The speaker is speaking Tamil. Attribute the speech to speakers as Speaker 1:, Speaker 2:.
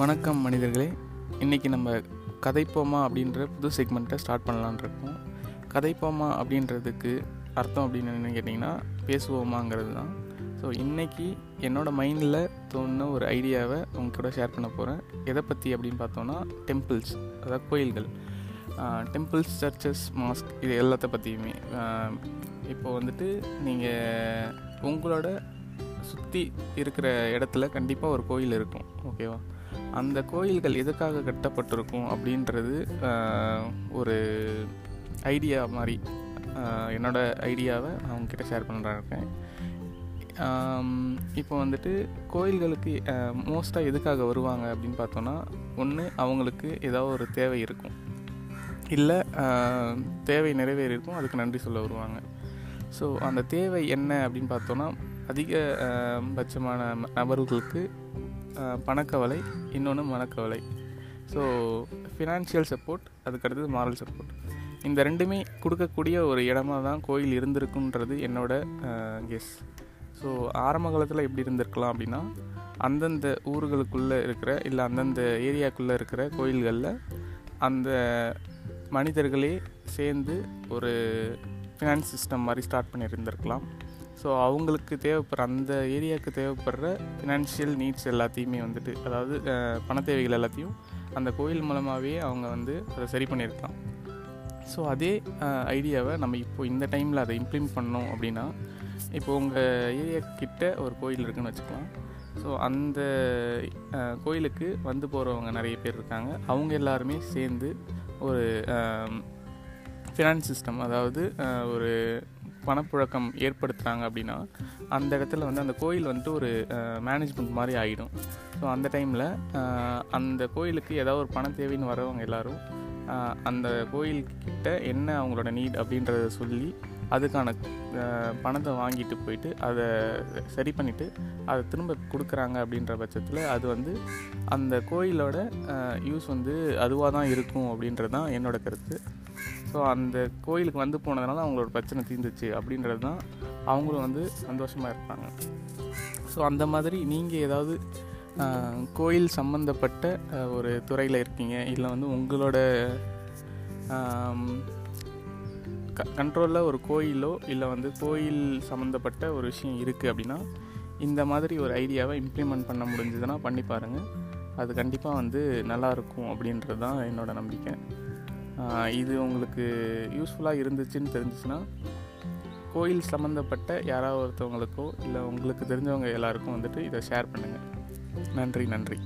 Speaker 1: வணக்கம் மனிதர்களே. இன்றைக்கி நம்ம கதைப்போமா அப்படின்ற புது செக்மெண்ட்டை ஸ்டார்ட் பண்ணலான் இருக்கோம். கதைப்போமா அப்படின்றதுக்கு அர்த்தம் அப்படின்னு என்ன கேட்டிங்கன்னா பேசுவோமாங்கிறது தான் ஸோ இன்றைக்கி என்னோடய மைண்டில் தோணுன ஒரு ஐடியாவை உங்க கூட ஷேர் பண்ண போகிறேன் எதை பற்றி அப்படின்னு பார்த்தோன்னா டெம்பிள்ஸ் அதாவது கோயில்கள். டெம்பிள்ஸ் சர்ச்சஸ் மாஸ்க் இது எல்லாத்த பற்றியுமே இப்போ வந்துட்டு நீங்கள் உங்களோட சுற்றி இருக்கிற இடத்துல கண்டிப்பாக ஒரு கோயில் இருக்கும். ஓகேவா அந்த கோயில்கள் எதுக்காக கட்டப்பட்டிருக்கும் அப்படின்றது ஒரு ஐடியா மாதிரி என்னோடய என்னோட ஐடியாவை அவங்கக்கிட்ட ஷேர் பண்ணுறேன் இப்போ வந்துட்டு கோயில்களுக்கு மோஸ்ட்டாக எதுக்காக வருவாங்க அப்படின்னு பார்த்தோன்னா ஒன்று அவங்களுக்கு ஏதாவது ஒரு தேவை இருக்கும். இல்லை தேவை நிறைவேறியிருக்கும் அதுக்கு நன்றி சொல்ல வருவாங்க. ஸோ அந்த தேவை என்ன அப்படின்னு பார்த்தோன்னா அதிக பட்சமான நபர்களுக்கு பணக்கவலை இன்னொன்று மனக்கவலை. ஸோ ஃபினான்ஷியல் சப்போர்ட் அதுக்கடுத்தது மாரல் சப்போர்ட் இந்த ரெண்டுமே கொடுக்கக்கூடிய ஒரு இடமா தான் கோயில் இருந்திருக்குன்றது என்னோட கெஸ் ஸோ ஆரம்ப காலத்தில் எப்படி இருந்திருக்கலாம் அப்படின்னா அந்தந்த ஊர்களுக்குள்ளே இருக்கிற இல்லை அந்தந்த ஏரியாக்குள்ளே இருக்கிற கோயில்களில் அந்த மனிதர்களே சேர்ந்து ஒரு ஃபினான்ஸ் சிஸ்டம் மாதிரி ஸ்டார்ட் பண்ணியிருந்திருக்கலாம். ஸோ அவங்களுக்கு தேவைப்படுற அந்த ஏரியாவுக்கு தேவைப்படுற ஃபினான்ஷியல் நீட்ஸ் எல்லாத்தையுமே வந்துட்டு அதாவது பண தேவைகள் எல்லாத்தையும் அந்த கோயில் மூலமாகவே அவங்க வந்து அதை சரி பண்ணியிருக்கலாம். ஸோ அதே ஐடியாவை நம்ம இப்போ இந்த டைமில் அதை இம்ப்ளிமெண்ட் பண்ணோம் அப்படின்னா இப்போ உங்கள் ஏரியா கிட்ட ஒரு கோயில் இருக்குன்னு வச்சுக்கலாம். ஸோ அந்த கோயிலுக்கு வந்து போகிறவங்க நிறைய பேர் இருக்காங்க. அவங்க எல்லாருமே சேர்ந்து ஒரு ஃபினான்ஸ் சிஸ்டம் அதாவது ஒரு பணப்புழக்கம் ஏற்படுத்துகிறாங்க அப்படின்னா அந்த இடத்துல வந்து அந்த கோயில் வந்துட்டு ஒரு மேனேஜ்மெண்ட் மாதிரி ஆகிடும் ஸோ அந்த டைமில் அந்த கோயிலுக்கு ஏதாவது ஒரு பண தேவைன்னு வரவங்க எல்லாரும் அந்த கோயில்கிட்ட என்ன அவங்களோட நீட் அப்படின்றத சொல்லி அதுக்கான பணத்தை வாங்கிட்டு போயிட்டு அதை சரி பண்ணிவிட்டு அதை திரும்ப கொடுக்குறாங்க அப்படின்ற பட்சத்தில் அது வந்து அந்த கோயிலோட யூஸ் வந்து அதுவாக தான் இருக்கும் அப்படின்றது தான் என்னோடய கருத்து. ஸோ அந்த கோயிலுக்கு வந்து போனதுனால அவங்களோட பிரச்சனை தீர்ந்துச்சு அப்படின்றது தான் அவங்களும் வந்து சந்தோஷமாக இருப்பாங்க. ஸோ அந்த மாதிரி நீங்கள் ஏதாவது கோயில் சம்மந்தப்பட்ட ஒரு துறையில் இருக்கீங்க. இல்லை வந்து உங்களோட கண்ட்ரோலில் ஒரு கோயிலோ இல்லை வந்து கோயில் சம்மந்தப்பட்ட ஒரு விஷயம் இருக்குது அப்படின்னா இந்த மாதிரி ஒரு ஐடியாவை இம்ப்ளிமெண்ட் பண்ண முடிஞ்சதுன்னா பண்ணி பாருங்கள் அது கண்டிப்பாக வந்து நல்லா இருக்கும் அப்படின்றது தான் என்னோடய நம்பிக்கை இது உங்களுக்கு யூஸ்ஃபுல்லாக இருந்துச்சுன்னு தெரிஞ்சிச்சுன்னா கோயில் சம்மந்தப்பட்ட யாராவது ஒருத்தவங்களுக்கோ இல்லை உங்களுக்கு தெரிஞ்சவங்க எல்லாருக்கும் வந்துட்டு இதை ஷேர் பண்ணுங்கள் நன்றி நன்றி.